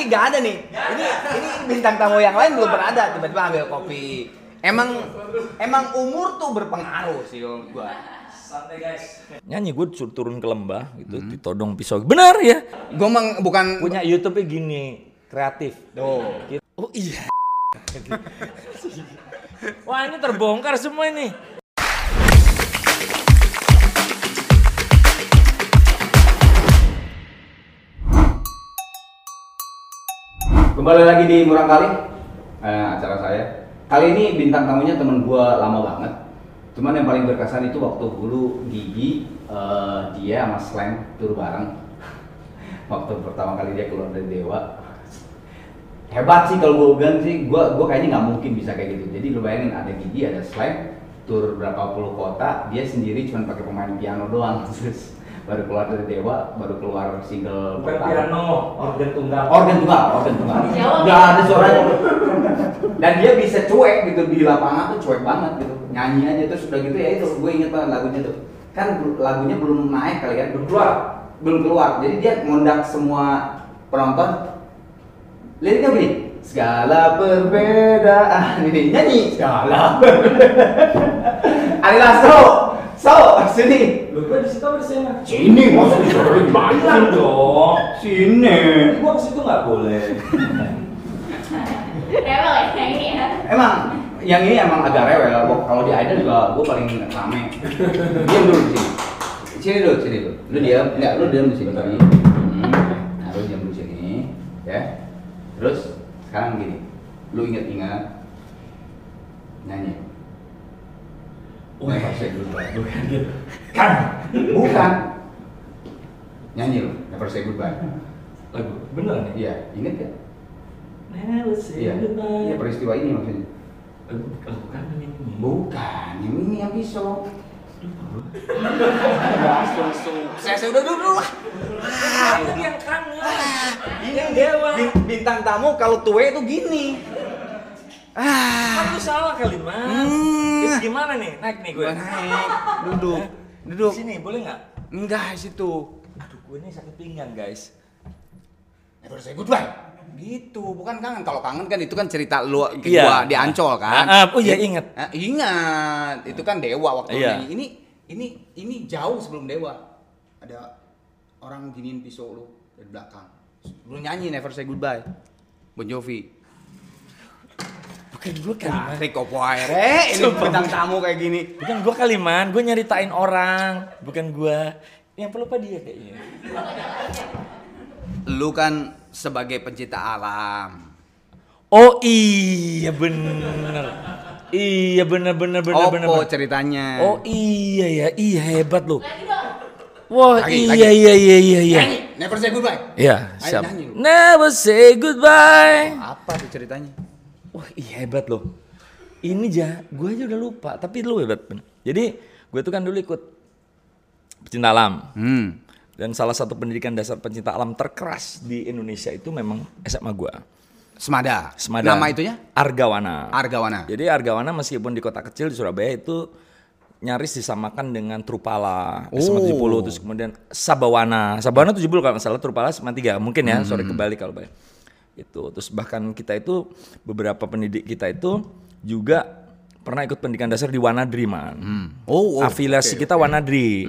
ini nggak ada nih. Ini ini bintang tamu yang lain belum pernah ada tiba-tiba ambil kopi. Emang emang umur tuh berpengaruh sih gua. Santai guys. Nyanyi gue suruh turun ke lembah gitu, ditodong pisau. Benar ya? Gua emang bukan Punya YouTube-nya gini, kreatif. tuh. Oh iya. Wah ini terbongkar semua ini. Kembali lagi di Murang Kali eh, acara saya. Kali ini bintang tamunya temen gua lama banget. Cuman yang paling berkesan itu waktu dulu Gigi eh, dia sama Slang tur bareng. waktu pertama kali dia keluar dari Dewa. Hebat sih kalau gua bilang sih, gua gua kayaknya nggak mungkin bisa kayak gitu. Jadi lu bayangin ada Gigi, ada Slang, tur berapa puluh kota, dia sendiri cuma pakai pemain piano doang. Terus baru keluar dari Dewa, baru keluar single Bukan piano, organ tunggal. Organ tunggal, organ tunggal. Nggak ada suaranya. Dan dia bisa cuek gitu di lapangan tuh cuek banget gitu. Nyanyi aja terus udah gitu ya itu gue inget banget lagunya tuh. Kan lagunya belum naik kali kan, belum keluar. Belum keluar. Jadi dia ngundang semua penonton. Liriknya begini. Segala perbedaan ini nyanyi segala perbedaan. Adalah so, so sini. Lu gua di situ apa di sana? Sini maksudnya Bilang dong. Sini. Gua ke situ nggak boleh. Rewel ya yang ini ya. Emang yang ini emang agak rewel. Kalau di Aida juga gue paling rame. Diam dulu di sini. Sini dulu, sini dulu. Lu diam, enggak, lu diam di sini. Hmm. Nah, lu diam di sini, ya. Terus sekarang gini, lu ingat-ingat nyanyi. Never say goodbye. Bukan gitu. Kan. Bukan. Nyanyi lu, never say goodbye. Lagu bener nih. Iya, inget ya? Never say Iya. goodbye. Iya, peristiwa ini maksudnya. Lagu lagu kan ini. Bukan, yang ini yang pisau. Saya saya udah dulu lah. Itu yang kangen. Yang dewa. Bin- Bintang tamu kalau tuwe itu gini. Kan lu salah kali mas. Hmm. Gimana nih? Naik nih gue. Naik, duduk, duduk. Sini boleh nggak? Enggak situ. Aduh gue ini sakit pinggang guys. Never say goodbye. Gitu, bukan kangen. Kalau kangen kan itu kan cerita lu ke Iya. gua di Ancol kan. Ah, ah, oh iya, inget. Ah, ingat, itu kan Dewa waktu Iya. ini. Ini ini ini jauh sebelum Dewa. Ada orang giniin pisau lu dari belakang. Lu nyanyi Never Say Goodbye. Bon Jovi. Bukan gue kali man. Tarik opo aere, ini bintang tamu kayak gini. Bukan gue kali man. Gue nyeritain orang. Bukan gue. Yang pelupa dia kayaknya. Lu kan sebagai pencinta alam. Oh iya bener. Iya bener bener bener Opo bener. bener. ceritanya? Oh iya ya, iya hebat lu. Lagi dong. Wah Lagi, iya lagi. iya iya iya iya. Nyanyi, Never Say Goodbye. Iya, siap. Never say goodbye. Apa tuh ceritanya? Wah iya hebat loh. Ini ja, gue aja udah lupa. Tapi lu hebat bener. Jadi gue tuh kan dulu ikut pecinta alam. Hmm. Dan salah satu pendidikan dasar pencinta alam terkeras di Indonesia itu memang SMA gue. Semada. Semada. Nama itunya? Argawana. Argawana. Jadi Argawana meskipun di kota kecil di Surabaya itu nyaris disamakan dengan Trupala, SMA Oh. 70 terus kemudian Sabawana. Sabawana 70 kalau nggak salah, Trupala SMA 3. Mungkin ya, sore Hmm. kebalik kalau baik. Itu. Terus bahkan kita itu beberapa pendidik kita itu juga pernah ikut pendidikan dasar di Wanadri, man. Oh, oh, Afiliasi oke, kita Wanadri.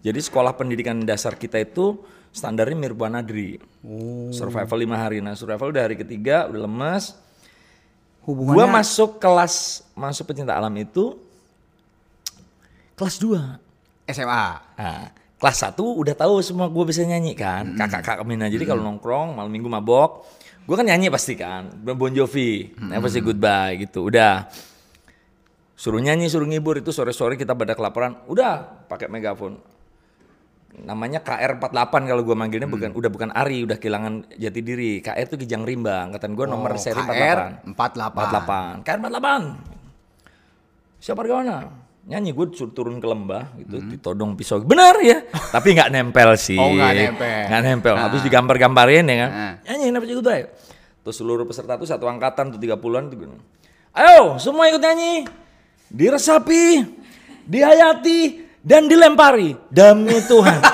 Jadi sekolah pendidikan dasar kita itu standarnya mirip Wanadri. Oh. Survival lima hari. Nah, survival udah hari ketiga, udah lemes. Hubungannya Gua masuk kelas masuk pecinta alam itu kelas 2. SMA. Nah, kelas 1 udah tahu semua gue bisa nyanyi kan. Kakak-kakak Mina. Jadi kalau nongkrong malam minggu mabok, gue kan nyanyi pasti kan. Bon Jovi, Never Say Goodbye gitu. Udah. Suruh nyanyi, suruh ngibur itu sore-sore kita pada kelaparan. Udah pakai megafon. Namanya KR48 kalau gue manggilnya bukan udah bukan Ari, udah kehilangan jati diri. KR itu Kijang Rimba, angkatan gue nomor Oh, seri KR 48. 48. 48. KR 48. Siapa Argawana? Nyanyi gue suruh turun ke lembah gitu, ditodong pisau. Benar ya, tapi nggak nempel sih. Hmm. Oh, nggak nempel. Nggak nempel. Ah. Habis digambar-gambarin ya kan. Ah. Nyanyi kenapa sih gue Terus seluruh peserta tuh satu angkatan tuh 30-an tuh gini. Ayo, semua ikut nyanyi. Diresapi, dihayati, dan dilempari. Demi Tuhan.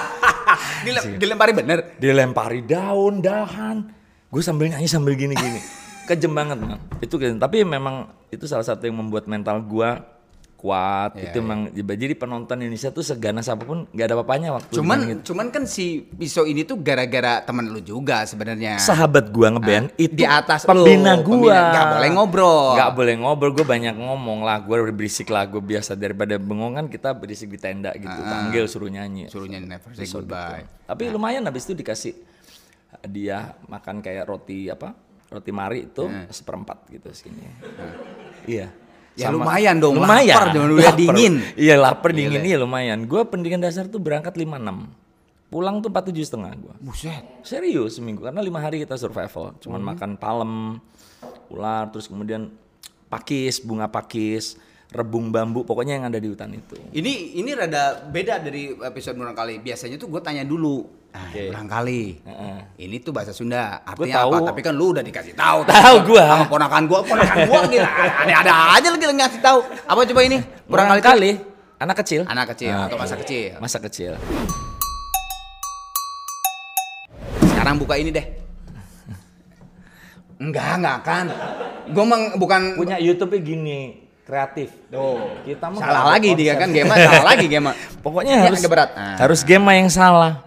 Dile- dilempari bener. dilempari daun, dahan. gue sambil nyanyi sambil gini-gini kejem banget man itu tapi memang itu salah satu yang membuat mental gue kuat Iya, itu memang jadi penonton Indonesia tuh seganas apa pun nggak ada apa-apanya waktu Cuman gitu. cuman kan si Piso ini tuh gara-gara teman lu juga sebenarnya. sahabat gua ngeband itu di atas pembina lu, gua. Nggak boleh ngobrol. nggak boleh ngobrol gua banyak ngomong lah gua berisik lah gua biasa daripada bengong kan kita berisik di tenda gitu panggil suruh nyanyi Suruh nyanyi Never Say So, Goodbye. gitu. tapi lumayan habis itu dikasih dia makan kayak roti apa roti mari itu seperempat gitu segini iya Ya lumayan dong, lumayan. lapar dong, udah dingin. iya lapar dingin iya lumayan. Gua pendidikan dasar tuh berangkat 56 pulang tuh 47 setengah gua. Buset. Serius seminggu karena lima hari kita survival, cuman Hmm. makan palem, ular, terus kemudian pakis, bunga pakis, rebung bambu, pokoknya yang ada di hutan itu. Ini ini rada beda dari episode Murang Kali. Biasanya tuh gue tanya dulu. Ah, Oke. Murang Kali. Heeh. Ini tuh bahasa Sunda. Artinya apa? tahu. Tapi kan lu udah dikasih tahu. Tahu gua. Sama ponakan gua, ponakan gua gila. Ada-ada aja lagi yang ngasih tahu. Apa coba ini? Murang Kali. anak kecil. Anak kecil Ah, atau masa iya. kecil. Masa kecil. Sekarang buka ini deh. Enggak, enggak kan. Gua meng, bukan Punya YouTube gini, kreatif. Tuh. Kita mah Salah lagi dia konsep. kan game salah lagi game. Pokoknya Ini harus berat. Ah. harus game yang salah.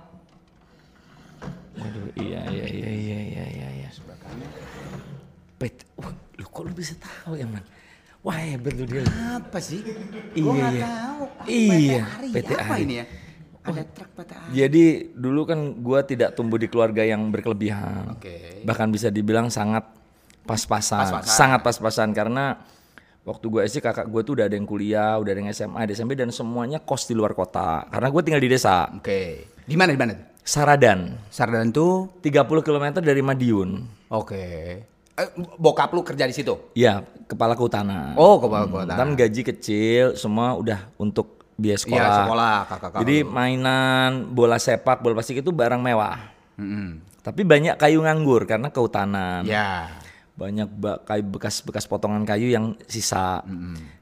Waduh, iya iya iya iya iya iya. iya. Bet, wah, lu kok lu bisa tahu ya man? Wah hebat lu dia. Apa sih? Iya, iya. Iya, PT Apa ini ya? Ada truk PT Ari. Jadi dulu kan gua tidak tumbuh di keluarga yang berkelebihan. Oke. Bahkan bisa dibilang sangat pas-pasan, Pas-pasan. sangat pas-pasan karena waktu gua SD kakak gue tuh udah ada yang kuliah, udah ada yang SMA, ada SMP dan semuanya kos di luar kota. Karena gue tinggal di desa. Oke. Di mana di mana? Saradan, Sardan tuh 30 km dari Madiun. Oke. Eh, bokap lu kerja di situ? Ya, kepala kehutanan. Oh, kepala kehutanan. Dan gaji kecil semua udah untuk biaya sekolah. Iya, sekolah kakak-kakak. Jadi mainan bola sepak, bola plastik itu barang mewah. Mm-mm. Tapi banyak kayu nganggur karena kehutanan. Ya. Banyak ba- kayu bekas-bekas potongan kayu yang sisa.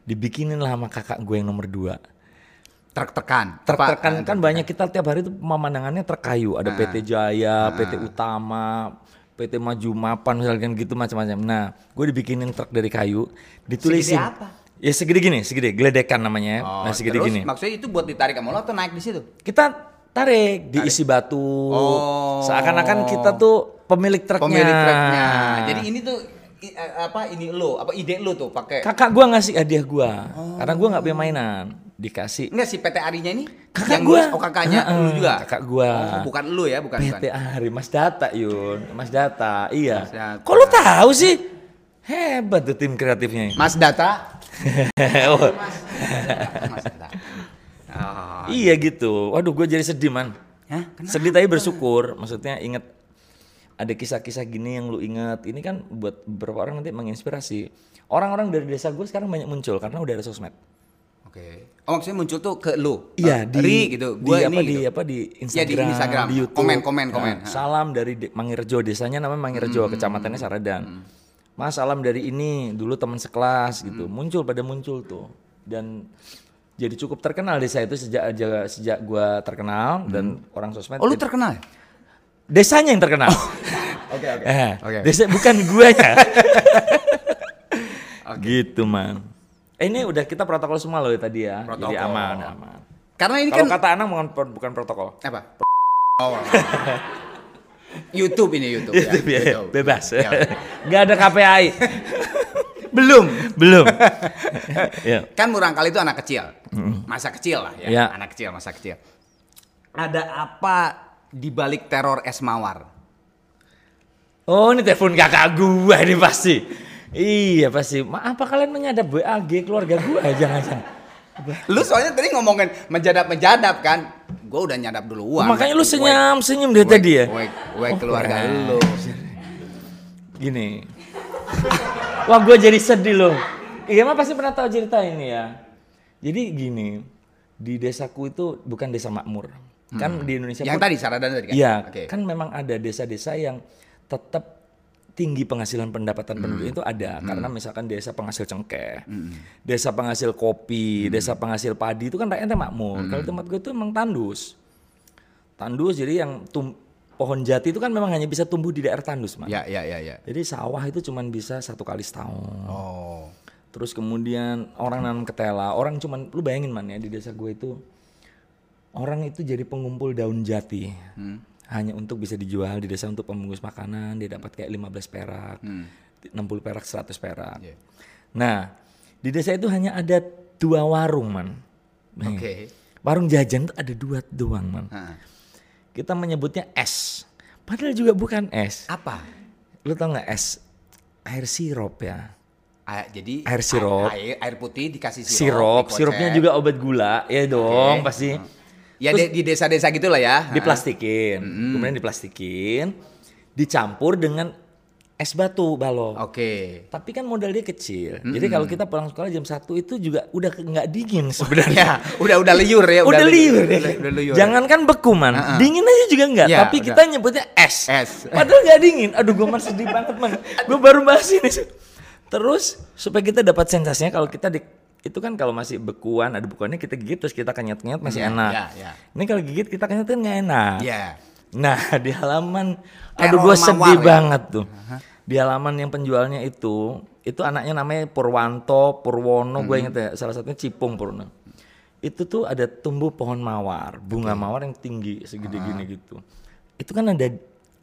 Dibikinin lah sama kakak gue yang nomor dua. Truk tekan. Truk-trukan kan banyak kita tiap hari itu pemandangannya truk kayu. Ada Ah. PT Jaya, PT Utama, PT Maju Mapan misalkan gitu macam-macam. Nah, gue dibikinin truk dari kayu, ditulisin. Segede apa? Ya segede gini, segede geledekan namanya. Oh, nah, segede terus gini. maksudnya itu buat ditarik sama lo atau naik di situ? Kita tarik, diisi batu. Oh. Seakan-akan kita tuh pemilik truknya. Pemilik truknya. Jadi ini tuh i- eh, apa ini lo? Apa ide lo tuh pakai? Kakak gua ngasih hadiah gua. Karena gua nggak punya mainan. Dikasih Enggak si PT Arinya ini? Kakak yang gua. Oh kakaknya Heeh, lu juga? kakak gua. Oh, bukan lu ya, bukan bukan. PT Ari, Mas Data Yun, Mas Data, iya. Mas Data. Kok lu tahu sih? Hebat tuh tim kreatifnya. Mas Data. Oh, Mas. Iya gitu. Waduh, gue jadi sedih man. Hah? Kenapa? Sedih tapi bersyukur. Maksudnya inget ada kisah-kisah gini yang lu inget. Ini kan buat beberapa orang nanti menginspirasi. Orang-orang dari desa gue sekarang banyak muncul karena udah ada sosmed. Oke. Oh maksudnya muncul tuh ke lu? Iya Eh, di Ri gitu. di Gua apa ini di gitu. apa di Ya, Instagram, di Instagram. YouTube. Komen, komen, komen. Nah, Ha. salam dari De- Mangirjo, desanya namanya Mangirjo, kecamatannya Saradan. Mas salam dari ini, dulu teman sekelas gitu. Muncul pada muncul tuh. Dan jadi cukup terkenal desa itu sejak aja sejak gua terkenal dan orang sosmed. Oh lu terkenal ya? desanya yang terkenal. Oke oke. Eh, Oke. Desa bukan guanya. Gitu, Man. Eh, ini udah kita protokol semua loh tadi ya. Jadi Protokol. aman, aman. Karena ini Kalau kan kata Anang bukan bukan protokol. apa? Oh. YouTube ini YouTube, YouTube ya, YouTube. bebas. Ya. Nggak ada KPI. Belum. Belum. ya. Kan murang kali itu anak kecil. Masa kecil lah ya. Ya. Anak kecil, masa kecil. Ada apa di balik teror es mawar? Oh, ini telepon kakak gua ini pasti. Iya pasti. Ma, apa kalian menyadap WAG keluarga gua jangan-jangan. Lu soalnya tadi ngomongin menjadap-menjadap kan? Gue udah nyadap duluan. Makanya lu senyum-senyum dari tadi ya. Wek Oh, keluarga lu. Gini. Wah, gue jadi sedih loh. Iya mah pasti pernah tahu cerita ini ya. Jadi gini, di desaku itu bukan desa makmur. Kan di Indonesia Yang pun- tadi Saradan tadi kan? Iya, Oke. kan memang ada desa-desa yang tetap tinggi penghasilan pendapatan penduduk itu ada karena misalkan desa penghasil cengkeh, desa penghasil kopi, desa penghasil padi itu kan rakyatnya makmur. Kalau tempat gue itu emang tandus, tandus jadi yang tum- pohon jati itu kan memang hanya bisa tumbuh di daerah tandus, man. Ya, ya, ya, ya. Jadi sawah itu cuman bisa satu kali setahun. Oh. Terus kemudian orang nanam ketela, orang cuman lu bayangin man ya di desa gue itu orang itu jadi pengumpul daun jati. Hanya untuk bisa dijual di desa untuk pembungkus makanan, dia dapat kayak 15 perak, 60 perak, 100 perak. Iya. Nah, di desa itu hanya ada dua warung, man. Oke. Warung jajan tuh ada dua doang, man. Heeh. Kita menyebutnya es. Padahal juga bukan es. Apa? Lu tau nggak es air sirup ya? Air, jadi Air sirup. Air, air putih dikasih sirup. Sirup, sirupnya juga obat gula, ya dong Oke. pasti. Ya de- di desa-desa gitulah ya. Diplastikin, kemudian diplastikin, dicampur dengan es batu balok. Oke. Tapi kan modal dia kecil. Jadi kalau kita pulang sekolah jam 1 itu juga udah nggak dingin sebenarnya. Ya, udah udah liur ya. udah liur ya. Udah, udah liur. Jangankan beku man, dingin aja juga enggak. Ya, tapi udah. kita nyebutnya es. Es. Padahal nggak dingin. Aduh, gue masih sedih banget man. Gue baru bahas ini. Terus supaya kita dapat sensasinya kalau kita di itu kan kalau masih bekuan ada bekuannya kita gigit terus kita kenyat-kenyat masih enak. ya, ya. Ini kalau gigit kita kenyat kan nggak enak. Ya. Nah di halaman, aduh gue sedih ya? banget tuh. Di halaman yang penjualnya itu, itu anaknya namanya Purwanto, Purwono, gue inget ya, salah satunya Cipung Purwono. Itu tuh ada tumbuh pohon mawar, bunga mawar yang tinggi segede gini gitu. Itu kan ada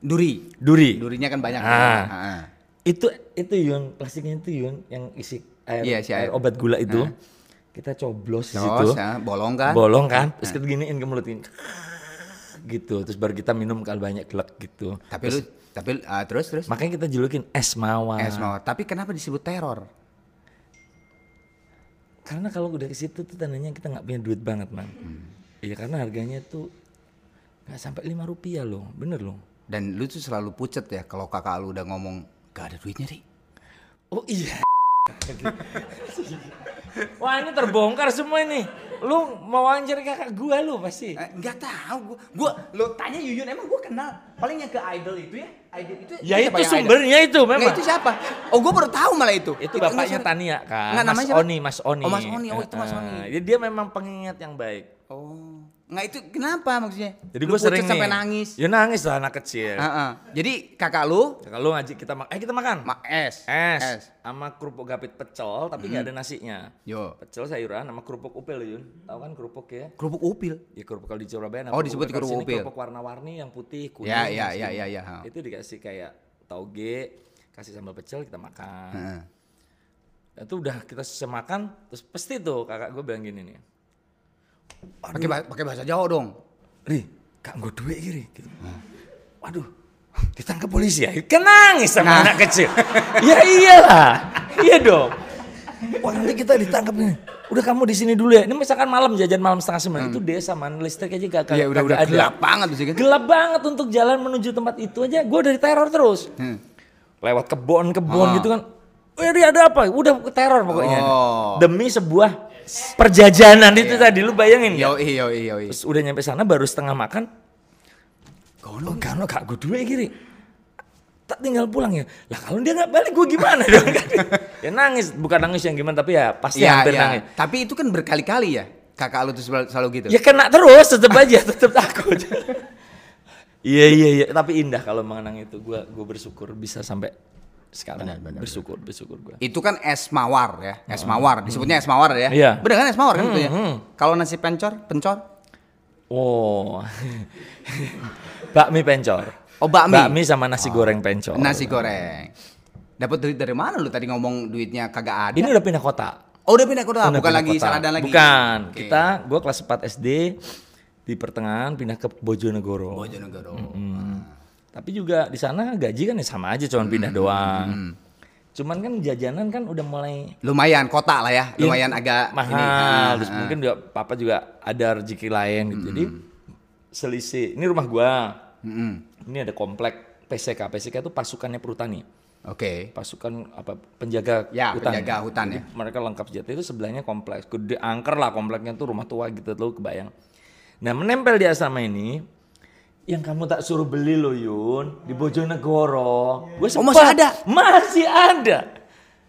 Duri. duri. Durinya kan banyak. Ah. Heeh. Itu itu Yun, plastiknya itu Yun yang isi air, Iya, si air air. obat gula itu. Kita coblos di situ. ya, bolong kan? Bolong kan, terus kita giniin ke mulut ini. Gitu, terus baru kita minum kalau banyak gelek gitu. Tapi lu tapi ah, terus terus Makanya kita julukin es mawar. es mawar. Tapi kenapa disebut teror? Karena kalau udah ke situ tuh tandanya kita nggak punya duit banget, man. Hmm. Iya, karena harganya tuh nggak sampai lima rupiah loh, bener loh. Dan lu tuh selalu pucet ya kalau kakak lu udah ngomong gak ada duitnya, Ri. Oh iya. Wah ini terbongkar semua ini. Lu mau wawancara kakak gua lu pasti. Eh, nggak tahu gua. Gua lu tanya Yuyun emang gua kenal. Paling yang ke idol itu ya. Idol itu. Ya itu sumbernya itu idol? memang. Nggak, itu siapa? Oh, gua baru tahu malah itu. Itu nggak, bapaknya sorry. Tania kan. Nggak, namanya Mas siapa? Oni, Mas Oni. Oh, Mas Oni. Oh, itu Mas Eh, Oni. Jadi dia memang pengingat yang baik. Oh. Nggak itu kenapa maksudnya? Jadi Lu gue sering sampai nangis. Ya nangis lah anak kecil. Heeh. Jadi kakak lu Kalau ngajak kita makan, eh kita makan. ma es. es, sama kerupuk gapit pecel tapi nggak ada nasinya. Yo. Pecel sayuran sama kerupuk upil Yun. Tahu kan kerupuk ya? Kerupuk upil. Ya kerupuk kalau di Surabaya Oh, disebut kerupuk upil. Kerupuk warna-warni yang putih, kuning. Ya, ya, ya, ya, ya. Itu dikasih kayak tauge, kasih sambal pecel kita makan. Heeh. Itu udah kita selesai makan, terus pasti tuh kakak gue bilang gini nih. Pakai pakai bahasa Jawa dong. Ri, kak gue duit gini. Gitu. Waduh, ditangkap polisi ya? Kan nangis sama Nah. anak kecil. ya iyalah, iya dong. Wah nanti kita ditangkap nih. Udah kamu di sini dulu ya. Ini misalkan malam jajan malam setengah sembilan itu desa man listrik aja gak Iya, udah udah ada. gelap banget sih kan. Gelap banget untuk jalan menuju tempat itu aja. Gue dari teror terus. Hmm. Lewat kebon-kebon Ah. gitu kan. Ri, ada apa? Udah teror pokoknya. Oh. Demi sebuah perjajanan itu tadi lu bayangin ya. Yo yo yo Terus udah nyampe sana baru setengah makan. Oh, Gano kak gue duit kiri. Tak tinggal pulang ya. Lah kalau dia nggak balik gue gimana dong? ya nangis, bukan nangis yang gimana tapi ya pasti Ya, hampir ya. nangis. Tapi itu kan berkali-kali ya. Kakak lu tuh selalu, selalu gitu. Ya kena terus tetep aja, tetep takut. Iya iya iya, tapi indah kalau mengenang itu. Gue gue bersyukur bisa sampai sekarang. bersyukur, bersyukur gue. Itu kan es mawar ya, es mawar. Disebutnya es mawar ya. Iya. Bener kan es mawar kan itu ya. hmm. Kalau nasi pencor, pencor. Oh, bakmi pencor. Oh, bakmi. Bakmi sama nasi goreng pencor. Nasi goreng. Dapat duit dari mana lu tadi ngomong duitnya kagak ada? Ini udah pindah kota. Oh, udah pindah kota, Udah bukan pindah lagi kota. saladan lagi. Bukan. Oke. Kita gua kelas 4 SD di pertengahan pindah ke Bojonegoro. Bojonegoro. Hmm. Tapi juga di sana gaji kan ya sama aja cuman pindah doang. Cuman kan jajanan kan udah mulai Lumayan kota lah ya, Iya, lumayan agak mahal. ini. Ah, Terus ah. mungkin juga papa juga ada rezeki lain gitu. Jadi selisih. Ini rumah gua. Mm-mm. Ini ada komplek PCK. PCK itu pasukannya perhutani. Oke. Pasukan apa penjaga Ya, hutan. penjaga hutan Jadi ya. Mereka lengkap senjata itu sebelahnya kompleks. Gede angker lah kompleknya tuh rumah tua gitu lo kebayang. Nah menempel di asrama ini yang kamu tak suruh beli loh Yun di Bojonegoro. Gue Oh, masih ada? Masih ada.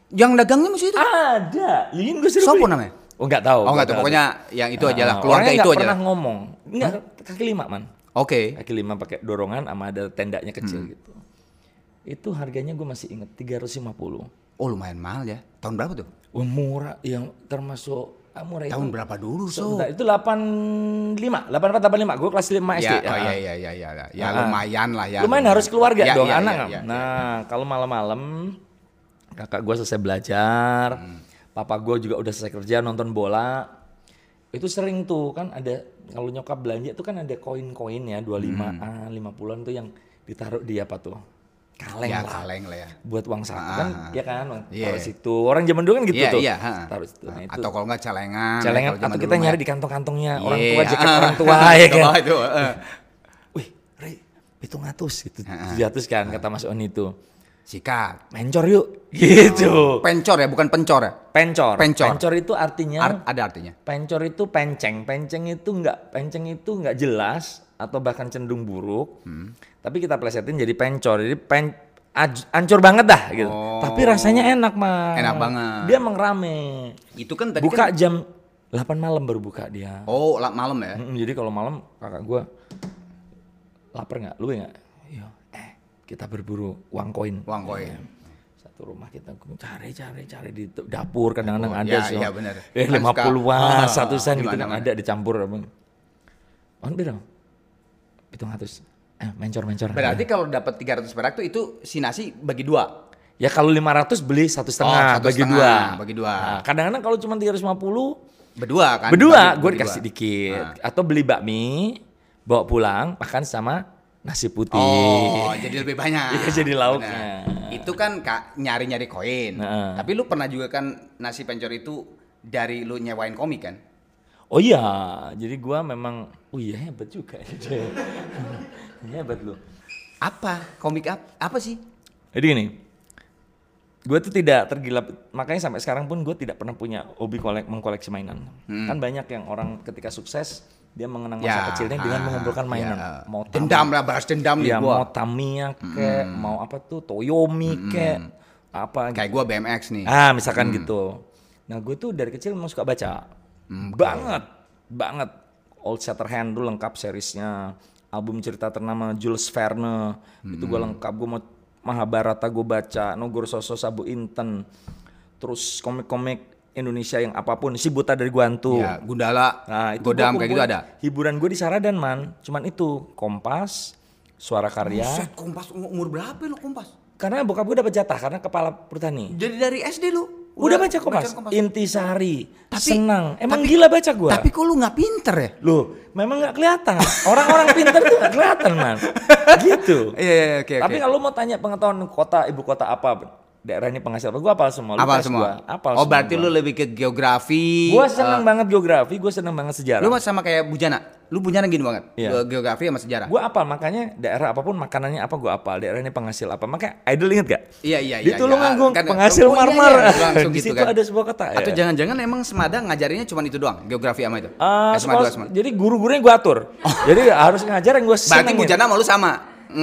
Yang dagangnya masih itu? Ada. Yun gue suruh Sopo beli. namanya? Oh nggak tahu. Oh, nggak tahu. Pokoknya yang itu aja lah, Ah, keluarga itu aja pernah ngomong. Enggak kaki lima man. Oke. kaki lima pakai dorongan sama ada tendanya kecil Hmm. gitu. Itu harganya gue masih inget 350. Oh lumayan mahal ya. Tahun berapa tuh? Wah murah yang termasuk ah, Tahun itu. berapa dulu so? Sebentar, itu 85, 84 85. Gue kelas 5 SD. Ya, oh ah. iya iya iya iya. Ya Ah. lumayan lah ya. Lumayan harus keluarga Ya, dong ya, anak. ya, nggak? ya, ya. nah, kalau malam-malam kakak gue selesai belajar, Hmm. papa gue juga udah selesai kerja nonton bola. Itu sering tuh kan ada kalau nyokap belanja itu kan ada koin-koin ya 25-an, 50-an tuh yang ditaruh di apa tuh? Kaleng. Ya lah. kaleng lah ya. Buat uang saku Ah, kan, ah. ya kan? Iya. Taruh situ. Orang zaman dulu kan gitu Iya tuh. iya. ha. Taruh situ. Nah, itu Atau kalau nggak celengan. celengan atau kita nyari di kantong-kantongnya orang Iya, tua jaket ah. orang tua ya kan. Oh, itu, eh. Wih, Rey, hitung atus gitu. 700 kan kata Mas Oni itu. Sikat. Mencor yuk. Gitu. Pencor ya, bukan pencor ya. Pencor. Pencor. itu artinya Ar- ada artinya. pencor itu penceng. Penceng itu enggak penceng itu enggak jelas atau bahkan cenderung buruk. Hmm. Tapi kita plesetin jadi pencor. Jadi pen ancur banget dah gitu. Oh. Tapi rasanya enak, Mas. Enak banget. Dia emang rame. Itu kan tadi Buka kan- jam 8 malam baru buka dia. Oh, la- malam ya. Mm-mm, jadi kalau malam kakak gua lapar nggak? Lu nggak? Iya. Eh, kita berburu uang koin. Uang koin. Iya. Satu rumah kita cari cari cari di dapur kadang-kadang Dapur, ada ya, sih. iya benar. Eh puluhan, Ah, satu sen gitu kan mana-mana. ada dicampur abang. On berapa? Hitung ratus. Eh, mencor mencor. Berarti kalau dapat 300 perak tuh itu si nasi bagi dua. Ya kalau 500 beli satu setengah, satu bagi dua. bagi dua. Nah, kadang-kadang kalau cuma 350 Berdua kan? Berdua, gue dikasih dikit. Ah. Atau beli bakmi, bawa pulang, makan sama nasi putih. Oh, jadi lebih banyak. Iya, jadi lauknya. Benar. Itu kan kak nyari-nyari koin. Nah. Tapi lu pernah juga kan nasi pencor itu dari lu nyewain komik kan? Oh iya, jadi gua memang, oh iya hebat juga ya. hebat lu. Apa? Komik apa? Apa sih? Jadi gini, gue tuh tidak tergila, makanya sampai sekarang pun gue tidak pernah punya hobi kolek, mengkoleksi mainan. Kan banyak yang orang ketika sukses, dia mengenang masa Ya, kecilnya dengan ah, mengumpulkan mainan. ya. Mau Dendam lah, balas dendam nih Iya, gua. mau Tamiya kek, mau apa tuh, Toyomi kek, apa Kayak gua BMX nih. Ah, misalkan gitu. Nah, gue tuh dari kecil memang suka baca. Banget, banget. Old Shatterhand dulu lengkap seriesnya. Album cerita ternama Jules Verne. Itu gue lengkap. Gue mau Mahabharata gue baca. Nogoro Soso Sabu Inten. Terus komik-komik Indonesia yang apa pun. Si Buta dari Guantu. Ya, Gundala, Nah, itu Godam gua kayak gitu ada. Hiburan gue di Saradan, man. Cuman itu, Kompas, Suara Karya. Buset, kompas umur berapa lu kompas? Karena bokap gue dapat jatah karena kepala pertani. Jadi dari SD lu? Udah, baca Kompas? Kompas. Intisari. Tapi- senang. Emang tapi- gila baca gua. Tapi kok lu nggak pinter ya? Loh, memang nggak kelihatan. Orang-orang pintar tuh nggak kelihatan, man. Gitu. Iya, iya, oke, Tapi oke. kalau mau tanya pengetahuan kota, ibu kota apa, daerah ini penghasil apa, gua apal semua. Lu Apal semua. Gua, apal oh, semua berarti gua. lu lebih ke geografi. Gua seneng eh, banget geografi, gua seneng banget sejarah. Lu sama kayak Bujana. Lu Bujana gini banget. Iya. Ge- Geografi sama sejarah. Gua apal, makanya daerah apa pun makanannya apa gua apal, daerah ini penghasil apa. Makanya Idol inget gak? Iya, iya, Di iya, Tulungagung, iya. Kan- penghasil oh, iya, marmer. iya, langsung Di gitu situ kan. ada sebuah kota. Atau ya. jangan-jangan emang Semada ngajarinnya cuma itu doang, geografi sama itu. Eh, Eh, sekolah- dua Semada. jadi guru-gurunya gue atur. Jadi harus ngajar yang gue Berarti Bujana sama lu sama.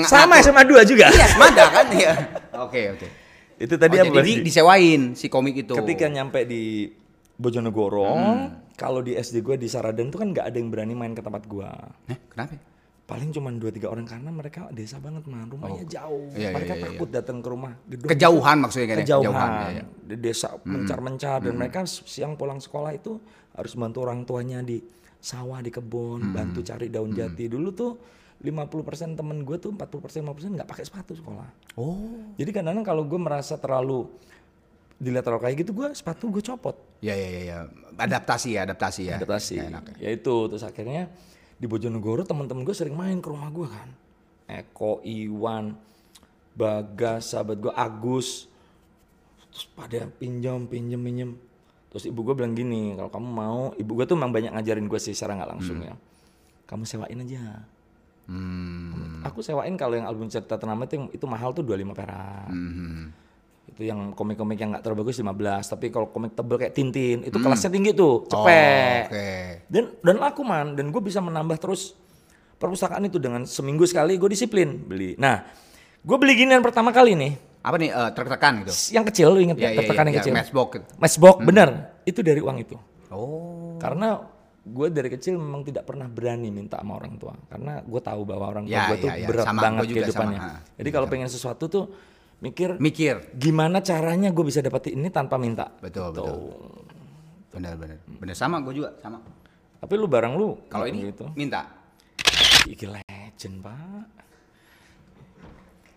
Sama. SMA 2 juga. Iya, Semada kan? Iya. Oke, oke. Itu tadi Oh, apa jadi di- disewain si komik itu. Ketika nyampe di Bojonegoro, Hmm. kalau di SD gue di Saradan tuh kan nggak ada yang berani main ke tempat gue. Eh, kenapa? Paling cuma dua tiga orang karena mereka desa banget man, rumahnya jauh. Iya, iya, mereka iya, takut datang ke rumah gedung. Kejauhan maksudnya kan? Kejauhan. Kejauhan, iya, iya. Di desa mencar-mencar dan mereka siang pulang sekolah itu harus bantu orang tuanya di sawah di kebun, bantu cari daun jati. Dulu tuh 50% temen gue tuh 40% 50% nggak pakai sepatu sekolah. Oh. Jadi kadang-kadang kalau gue merasa terlalu dilihat terlalu kayak gitu, gue sepatu gue copot. Ya, ya, ya, ya. Adaptasi ya, adaptasi ya. Adaptasi. Ya, enak. Ya itu terus akhirnya di Bojonegoro teman-teman gue sering main ke rumah gue kan. Eko, Iwan, Bagas, sahabat gue Agus. Terus pada pinjam, pinjam, pinjam. Terus ibu gue bilang gini, kalau kamu mau, ibu gue tuh memang banyak ngajarin gue sih secara nggak langsung ya. Kamu sewain aja. Hmm. Aku sewain kalau yang album cerita ternama itu, itu mahal tuh 25 perak. Mhm. Itu yang komik-komik yang nggak terlalu bagus 15. Tapi kalau komik tebel kayak Tintin, itu kelasnya tinggi tuh, cepet. Oh, Oke. Dan dan laku man, dan gue bisa menambah terus perpustakaan itu dengan seminggu sekali gue disiplin beli. Nah, gue beli ginian pertama kali nih, Apa nih eh, tertekan gitu? yang kecil, lu inget Iya, ya, iya, tertekan iya, yang iya, kecil. matchbox gitu. Matchbox, bener. Itu dari uang itu. Oh. Karena gue dari kecil memang tidak pernah berani minta sama orang tua karena gue tahu bahwa orang tua Ya, gue tuh ya, ya. berat Sama, banget juga kehidupannya. sama, ha. Jadi kalau pengen sesuatu tuh mikir Mikir. gimana caranya gue bisa dapetin ini tanpa minta. Betul, Gitu. betul. Benar, benar. Benar sama gue juga, sama. Tapi lu barang lu Kalau ini gitu. minta. Iki legend pak.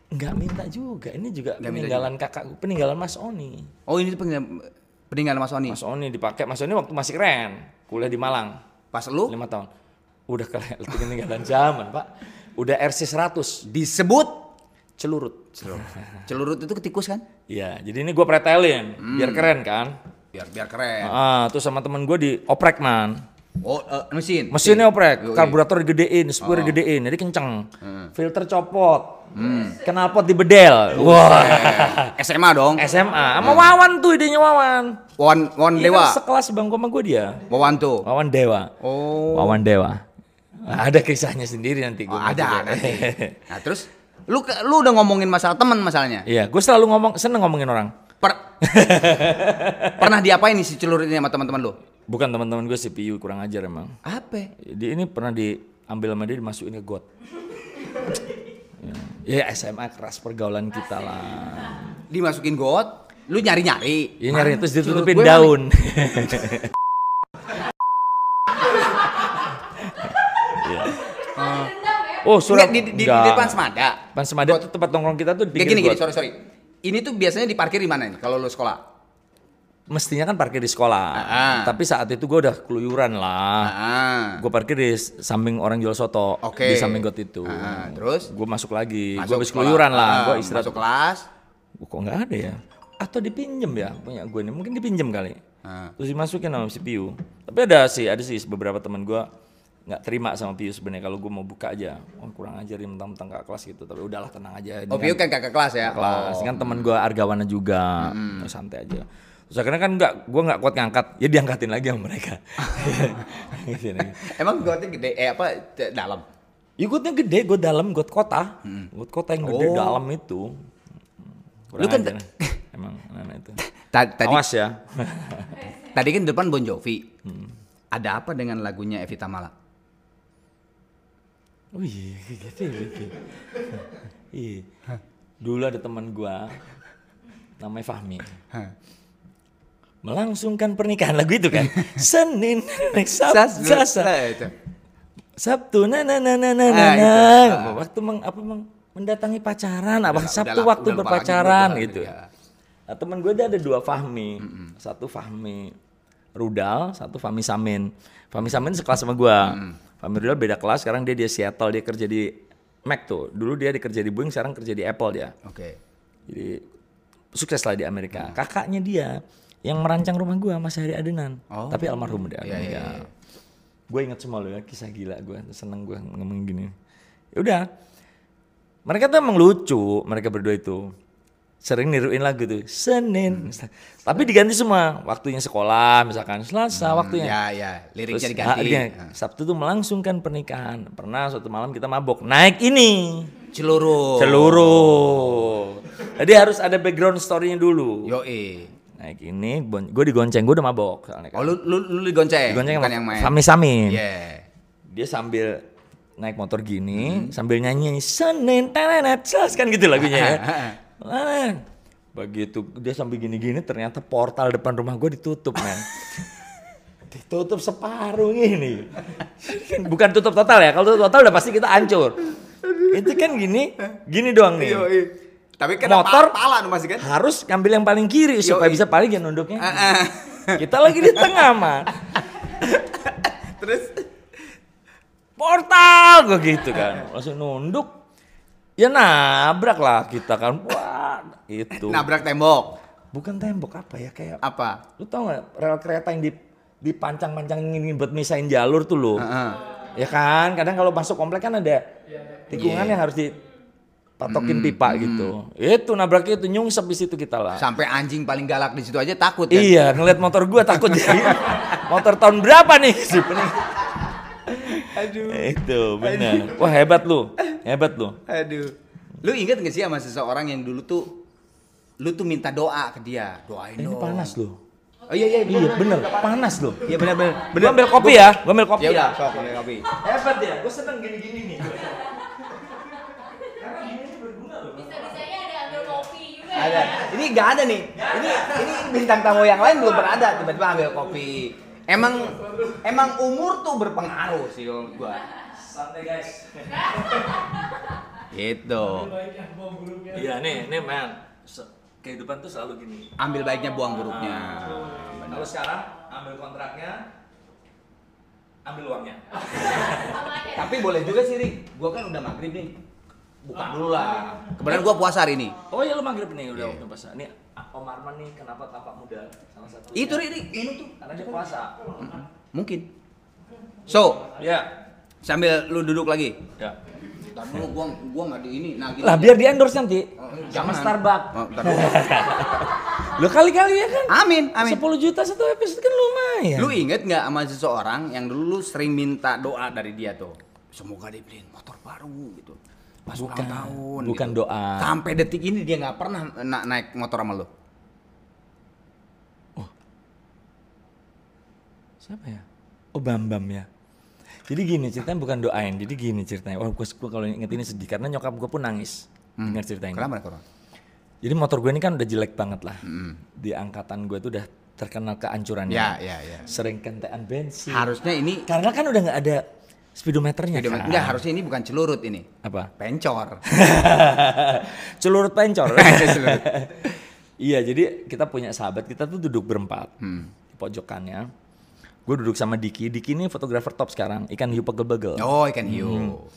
Nggak minta juga. Ini juga Nggak minta peninggalan kakak, peninggalan Mas Oni. Oh, ini tuh peninggalan, peninggalan Mas Oni. Mas Oni dipakai. Mas Oni waktu masih keren, kuliah di Malang, Pas lu lima tahun. Udah ke peninggalan zaman pak. Udah RC 100 disebut celurut. celurut itu ketikus kan? Iya, jadi ini gue pretelin, biar keren kan. Biar biar keren. Ah, terus sama temen gue di oprek man. Oh, eh, mesin. Mesinnya oprek, karburator digedein, Oh. spur digedein, jadi kenceng. Hmm. Filter copot, knalpot dibedel. Wah, Eh, SMA dong. SMA, sama Wawan tuh idenya Wawan. Wan Wan Iya Dewa. kan sekelas bang sama gue dia. Wawan tuh. Wawan Dewa. Oh. Wawan Dewa. Ada kisahnya sendiri nanti gue. Oh, ada nanti. Nah, terus lu lu udah ngomongin masalah teman masalahnya. Iya, gue selalu ngomong, seneng ngomongin orang. Per- Pernah diapain nih si celurut ini sama teman-teman lu? Bukan teman-teman gue CPU kurang ajar emang. Apa? Dia ini pernah diambil sama dia dimasukin ke got. Ya, ya SMA keras pergaulan kita lah. Dimasukin got, lu nyari-nyari. Ya nyari terus ditutupin daun. Iya. Oh, surat di, di, di Enggak. depan Semada. Depan Semada tuh tempat nongkrong kita tuh di gini gini, sorry sorry. Ini tuh biasanya diparkir di mana nih kalau lu sekolah? Mestinya kan parkir di sekolah. Ah. Tapi saat itu gue udah keluyuran lah. Ah. Gue parkir di samping orang jual soto. Oke. Di samping got itu. Ah, terus? Gue masuk lagi. Gue habis keluyuran lah. Ah, Gue istirahat. Masuk kelas. Gua kok nggak ada ya? Atau dipinjem ya punya gue ini? Mungkin dipinjem kali. Ah. Terus dimasukin sama si Piu. Tapi ada sih, ada sih beberapa teman gue nggak terima sama Piu sebenarnya kalau gue mau buka aja. Oh kurang ajar dia mentang-mentang kakak kelas gitu. Tapi udahlah tenang aja. Oh, Pio kan kakak kelas ya? kelas. Oh. Kan teman gue argawana juga. Santai aja. Terus akhirnya kan nggak, gue nggak kuat ngangkat. Ya diangkatin lagi sama mereka. Gitu lagi. Emang gotnya gede eh apa dalam? Ya gotnya gede, got dalam, got kota. Got kota yang gede Oh. dalam itu. Kurang Lu kan ajar. Emang anak itu. Ta- Tadi Awas ya. tadi kan depan Bon Jovi. Hmm. Ada apa dengan lagunya Evita Mala? Oh iya, gitu ya. gitu. Iya. Dulu ada teman gua namanya Fahmi. Melangsungkan pernikahan lagu itu kan. Senin, Sabtu, Selasa, itu. Sabtu, na na na na na na. Ah, na. gitu. Waktu meng, apa meng, mendatangi pacaran, apa Udah, Sabtu udahlah, waktu udah berpacaran lagi, gitu. udah, ya. Nah, teman gue ada dua Fahmi. Satu Fahmi Rudal, satu Fahmi Samin. Fahmi Samin sekelas sama gua. Fahmi Rudal beda kelas, sekarang dia di Seattle, dia kerja di Mac tuh. Dulu dia kerja di Boeing, sekarang kerja di Apple dia. Oke. Jadi sukses lah di Amerika. Kakaknya dia yang merancang rumah gua Mas Heri Adenan. Oh. Tapi almarhum dia. Iya, iya, iya. Gue inget semua loh ya kisah gila gue. Seneng gue ngomong gini. Ya udah. Mereka tuh emang lucu, mereka berdua itu. Sering niruin lagu tuh. Senin. Tapi diganti semua. Waktunya sekolah misalkan. Selasa waktunya. Ya ya, liriknya Terus, diganti. Sabtu tuh melangsungkan pernikahan. Pernah suatu malam kita mabok. Naik ini. Celuruh. Seluruh. Jadi harus ada background story-nya dulu. Yoi. Naik ini, gue digonceng, gue udah mabok. Soalnya kan. Oh lu lu lu digonceng, digonceng bukan sama yang main. Fahmi Samin. Iya. Dia sambil naik motor Hmm. gini, sambil nyanyi Senin tenenet Sas," kan gitu lagunya ya. Begitu dia sambil gini-gini ternyata portal depan rumah gue ditutup men. ditutup separuh ini. Bukan tutup total ya, kalau tutup total udah pasti kita hancur. Itu kan gini, gini doang nih. Tapi kan Motor- pala masih kan? Harus ngambil yang paling kiri supaya Yoi. bisa paling ya nunduknya. Ah, ah. Kita lagi di tengah man. Terus Portal gue gitu kan. Langsung nunduk. Ya nabrak lah kita kan. Wah, itu. nabrak tembok. Bukan tembok apa ya kayak Apa? Lu tau gak rel kereta yang di dipancang-pancang ini buat misahin jalur tuh lo. Heeh. Ya kan, kadang kalau masuk komplek kan ada tikungan Iya. yang harus dipatokin pipa gitu. Itu nabraknya itu nyungsep di situ kita lah. Sampai anjing paling galak di situ aja takut kan? Iya, ngeliat motor gua takut jadi. motor tahun berapa nih? Pening. Aduh. Itu benar. Wah hebat lu, hebat lu. Aduh. Lu inget gak sih sama seseorang yang dulu tuh lu tuh minta doa ke dia, doain Ini dong. panas lu. Oh iya iya Iya bener, panas loh. Iya benar benar. Gua ambil kopi ya, gua ambil kopi Ya udah, ya. sok ambil kopi. Hebat ya, gue seneng gini-gini nih. Karena gini nih berguna loh. Bisa-bisanya ada ambil kopi juga. Ada. Ini nggak ada nih. Ini ini bintang tamu yang lain belum pernah ada tiba-tiba ambil kopi. Emang emang umur tuh berpengaruh sih menurut gua. Santai guys. Gitu. Iya nih, nih men. Se- Kehidupan tuh selalu gini. Ambil baiknya buang buruknya. Kalau sekarang ambil kontraknya, ambil uangnya. Tapi boleh juga sih, Rik. Gua kan udah maghrib nih. Buka dulu lah. Kebetulan gua puasa hari ini. Oh iya lu maghrib nih udah Iya. waktu puasa. Nih Om Arman nih kenapa tampak muda salah satu. Itu Rik, minum tuh. Karena dia puasa. Mungkin. So, Ya. sambil lu duduk lagi. Ya. Ntar dulu gua gua nggak di ini. Nah, gini. Lah biar di endorse nanti. Oh, Sama jangan. Starbucks. Oh. Lo kali-kali ya kan? Amin, amin. 10 juta satu episode kan lumayan. Lu inget nggak sama seseorang yang dulu lu sering minta doa dari dia tuh? Semoga dibeliin motor baru gitu. Pas Bukan, ulang tahun. bukan gitu. doa. Sampai detik ini dia nggak pernah na- naik motor sama lu. Siapa ya? Oh Bambam ya. Jadi gini ceritanya bukan doain, jadi gini ceritanya. Wah gue kalau inget ini sedih karena nyokap gue pun nangis dengar ceritanya. Kenapa Koro? Jadi motor gue ini kan udah jelek banget lah. Hmm. Di angkatan gue tuh udah terkenal kehancurannya. Ya, ya, ya. Sering kentean bensin. Harusnya ini Karena kan udah nggak ada speedometernya kan. enggak harusnya ini bukan celurut ini. Apa? Pencor. Celurut pencor. Celurut. iya, jadi kita punya sahabat, kita tuh duduk berempat. Hmm. Di pojokannya. Gue duduk sama Diki. Diki ini fotografer top sekarang. Ikan hiu pegel-begel. Oh, ikan hiu.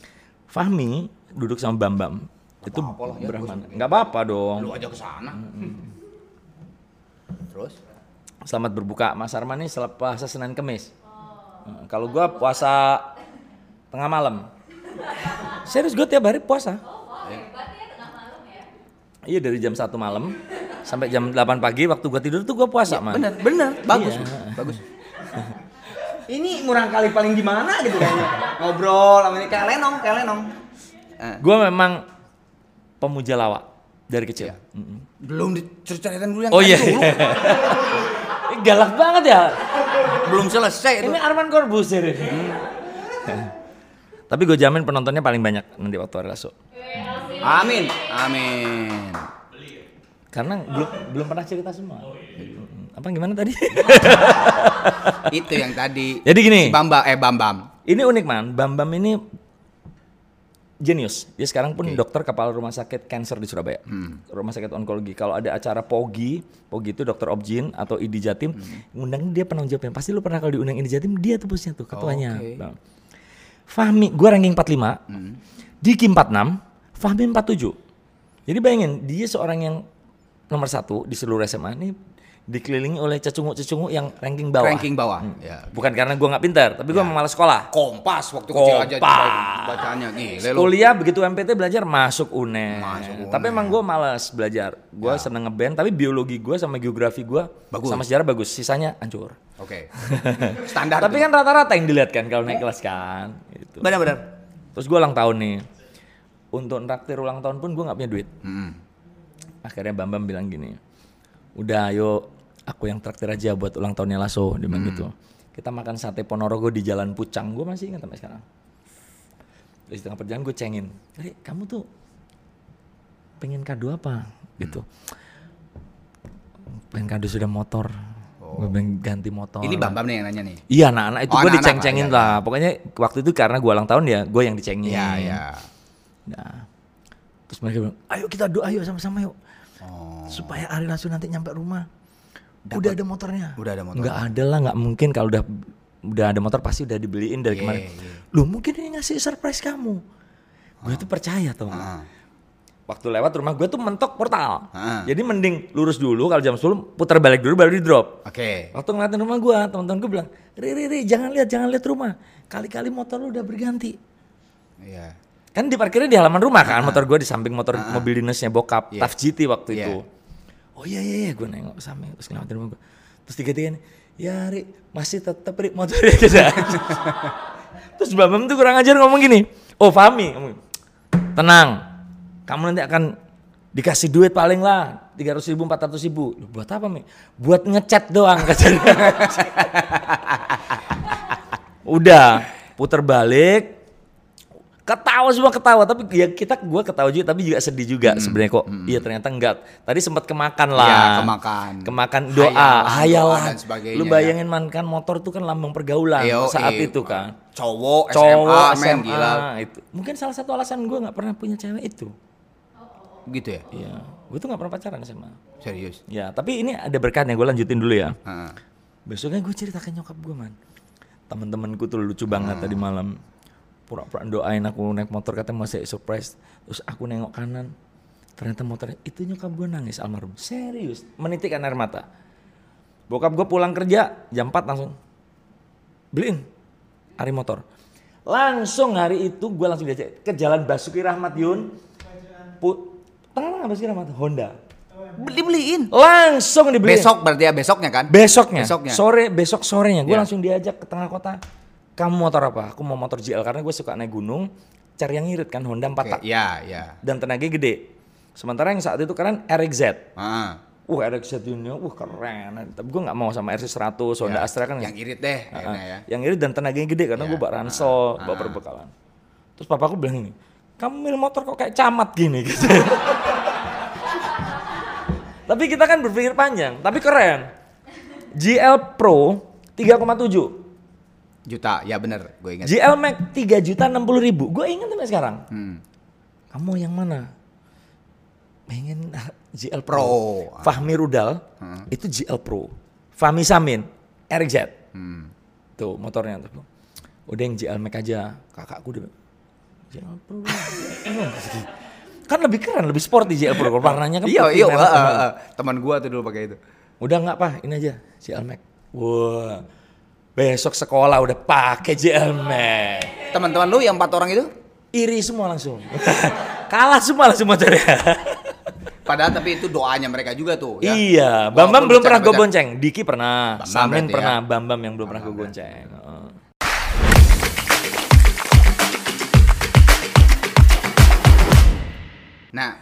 Fahmi duduk sama Bambam. itu apa-apa lah, ya, Brahmana. Nggak apa-apa dong. Lu aja ke sana. Terus? Selamat berbuka. Mas Arman ini setelah puasa Senin Kemis. Nah, Kalau gua puasa tengah malam. Serius gue tiap hari puasa. Oh, hebat ya tengah malam ya. Iya dari jam 1 malam sampai jam 8 pagi waktu gua tidur tuh gua puasa, Man. Bener, bener. Bagus. Iya. Bagus. ini murang kali paling gimana gitu kayaknya. Ngobrol sama ini kayak lenong, kayak lenong. Eh, Gua memang pemuja lawak dari kecil. Iya. Mm-mm. belum diceritain dulu yang Oh iya. Ih, Galak banget ya. belum selesai itu. Ini Arman Corbuzier ini. Tapi gue jamin penontonnya paling banyak nanti waktu hari Rasu. Amin. Amin. Karena belum belum pernah cerita semua. Mm-mm. Apa gimana tadi? itu yang tadi. Jadi gini. Si Bambam eh Bambam. Ini unik man, Bambam ini jenius. Dia sekarang pun Oke. dokter kepala rumah sakit cancer di Surabaya. Rumah sakit onkologi. Kalau ada acara POGI, POGI itu dokter Objin atau ID Jatim, ngundang dia penanggung jawabnya. Pasti lu pernah kalau diundang ID Jatim, dia tuh bosnya tuh, ketuanya. Oke. Bang. Fahmi, gua ranking 45, Diki 46, Fahmi 47. Jadi bayangin, dia seorang yang nomor satu di seluruh SMA ini dikelilingi oleh cecungu-cecungu yang ranking bawah. Ranking bawah. Ya. Bukan karena gua nggak pintar, tapi gua memang malas sekolah. Kompas waktu kecil aja Kompas. bacanya. Kuliah begitu MPT belajar masuk UNER. Masuk UNER. Tapi emang gue malas belajar. Gue seneng ngeband, tapi biologi gue sama geografi gue sama sejarah bagus. Sisanya hancur. Oke. Standar. tapi kan rata-rata yang dilihat kan kalau naik kelas kan. Gitu. benar-benar. Terus gue ulang tahun nih. Untuk traktir ulang tahun pun gue nggak punya duit. Mm. Akhirnya Bambam bilang gini, udah ayo aku yang traktir aja buat ulang tahunnya Lasso. Dia bilang gitu. Kita makan sate Ponorogo di Jalan Pucang. Gue masih ingat sampai sekarang. Di setengah perjalanan gue cengin, Ri, kamu tuh pengen kado apa? Gitu. Pengen kado sudah motor. Ganti motor. Ini Bambam nih yang nanya nih. Iya anak-anak itu Oh, gue diceng-cengin lah, iya, lah. Pokoknya waktu itu karena gue ulang tahun ya gue yang dicengin. Iya, iya. Nah, terus mereka bilang, ayo kita doa yuk sama-sama yuk. Oh. Supaya Ari Lasso nanti nyampe rumah. Udah ada motornya. Udah ada motornya. Nggak ada lah, nggak mungkin kalau udah udah ada motor pasti udah dibeliin dari Iya, kemarin. iya. Loh mungkin ini ngasih surprise kamu. Gue tuh percaya tau nggak? Ah. Waktu lewat rumah gue tuh mentok portal. Ah. Jadi mending lurus dulu kalau jam 10 putar balik dulu baru di drop. Oke. Waktu ngeliatin rumah gua, teman-teman gue bilang, Ri, Ri, Ri, jangan lihat, jangan lihat rumah. Kali-kali motor lu udah berganti. Iya. Kan diparkirnya di halaman rumah kan, motor gua di samping motor mobil dinasnya bokap, Iya. Taf GT waktu Iya. itu. Oh iya iya iya, gue nengok ke samping terus ngeliatin rumah gua. Terus tiga-tiga nih, ya Ri, masih tetap Ri motornya gitu. terus Bambam tuh kurang ajar ngomong gini, oh Fahmi, ngomong, tenang, kamu nanti akan dikasih duit paling lah tiga ratus ribu empat ratus ribu. Loh, buat apa mi? Buat ngecat doang katanya. Udah puter balik. Ketawa semua ketawa. Tapi ya kita gua ketawa juga tapi juga sedih juga sebenarnya kok. iya ternyata enggak. Tadi sempat kemakan lah. Iya, kemakan. kemakan doa Hayalan, lu ya. bayangin mankan motor itu kan lambang pergaulan Iya, saat iya. itu kan. Cowok, cowok SMA, men, SMA, gila. itu. Mungkin salah satu alasan gua nggak pernah punya cewek itu Gitu ya? Iya, gue tuh nggak pernah pacaran SMA. Serius. Ya, tapi ini ada berkatnya. Gue lanjutin dulu ya. Heeh. Besoknya gue cerita ke nyokap gue man. Temen-temenku tuh lucu banget tadi malam. Pura-pura doain aku naik motor katanya masih surprise. Terus aku nengok kanan. Ternyata motornya itu nyokap gue nangis almarhum. Serius, menitikkan air mata. Bokap gue pulang kerja jam 4 langsung beliin hari motor. Langsung hari itu gue langsung diajak ke Jalan Basuki Rahmat Yun. Tengah Basuki Rahmat Honda. Dibeliin. Langsung dibeliin. Besok berarti ya besoknya kan? Besoknya, Besoknya. sore besok sorenya gue Ya. langsung diajak ke tengah kota. Kamu motor apa? Aku mau motor GL karena gue suka naik gunung. Cari yang ngirit kan Honda 4 Oke, tak ya, ya. dan tenaganya gede. Sementara yang saat itu keren RXZ. Heeh. Wah RXZ ini, wah keren. Tapi gue nggak mau sama RC 100 Honda Ya, Astra kan. yang irit deh Ah, akhirnya ya. Yang irit dan tenaganya gede karena Ya. gue bawa ransel, bawa perbekalan. Terus papaku bilang ini, kamu milih motor kok kayak camat gini gitu. tapi kita kan berpikir panjang, tapi keren. GL Pro 3,7. Juta, ya bener, gue ingat. GL Max 3 juta 60 ribu. Gue ingat sampai sekarang. Hmm. Kamu yang mana? Pengen GL Pro. Pro. Fahmi Rudal itu GL Pro. Fahmi Samin RZ. Hmm. Tuh motornya tuh. Udah yang GL Max aja. Kakakku udah GL Pro. kan lebih keren, lebih sporty GL Pro. Warnanya kan Iya, iya, merah. heeh. teman gua tuh dulu pakai itu. Udah nggak pak, ini aja GL Max. Wah, besok sekolah udah pakai GL Max. Teman-teman lu yang empat orang itu? Iri semua langsung. Kalah semua langsung motornya. Padahal tapi itu doanya mereka juga tuh. Ya. Iya, Walaupun Bambam belum pernah gue bonceng. Diki pernah, Bambam Samin berarti pernah, ya. Bambam yang belum pernah gue Bambam gonceng. Heeh. Now,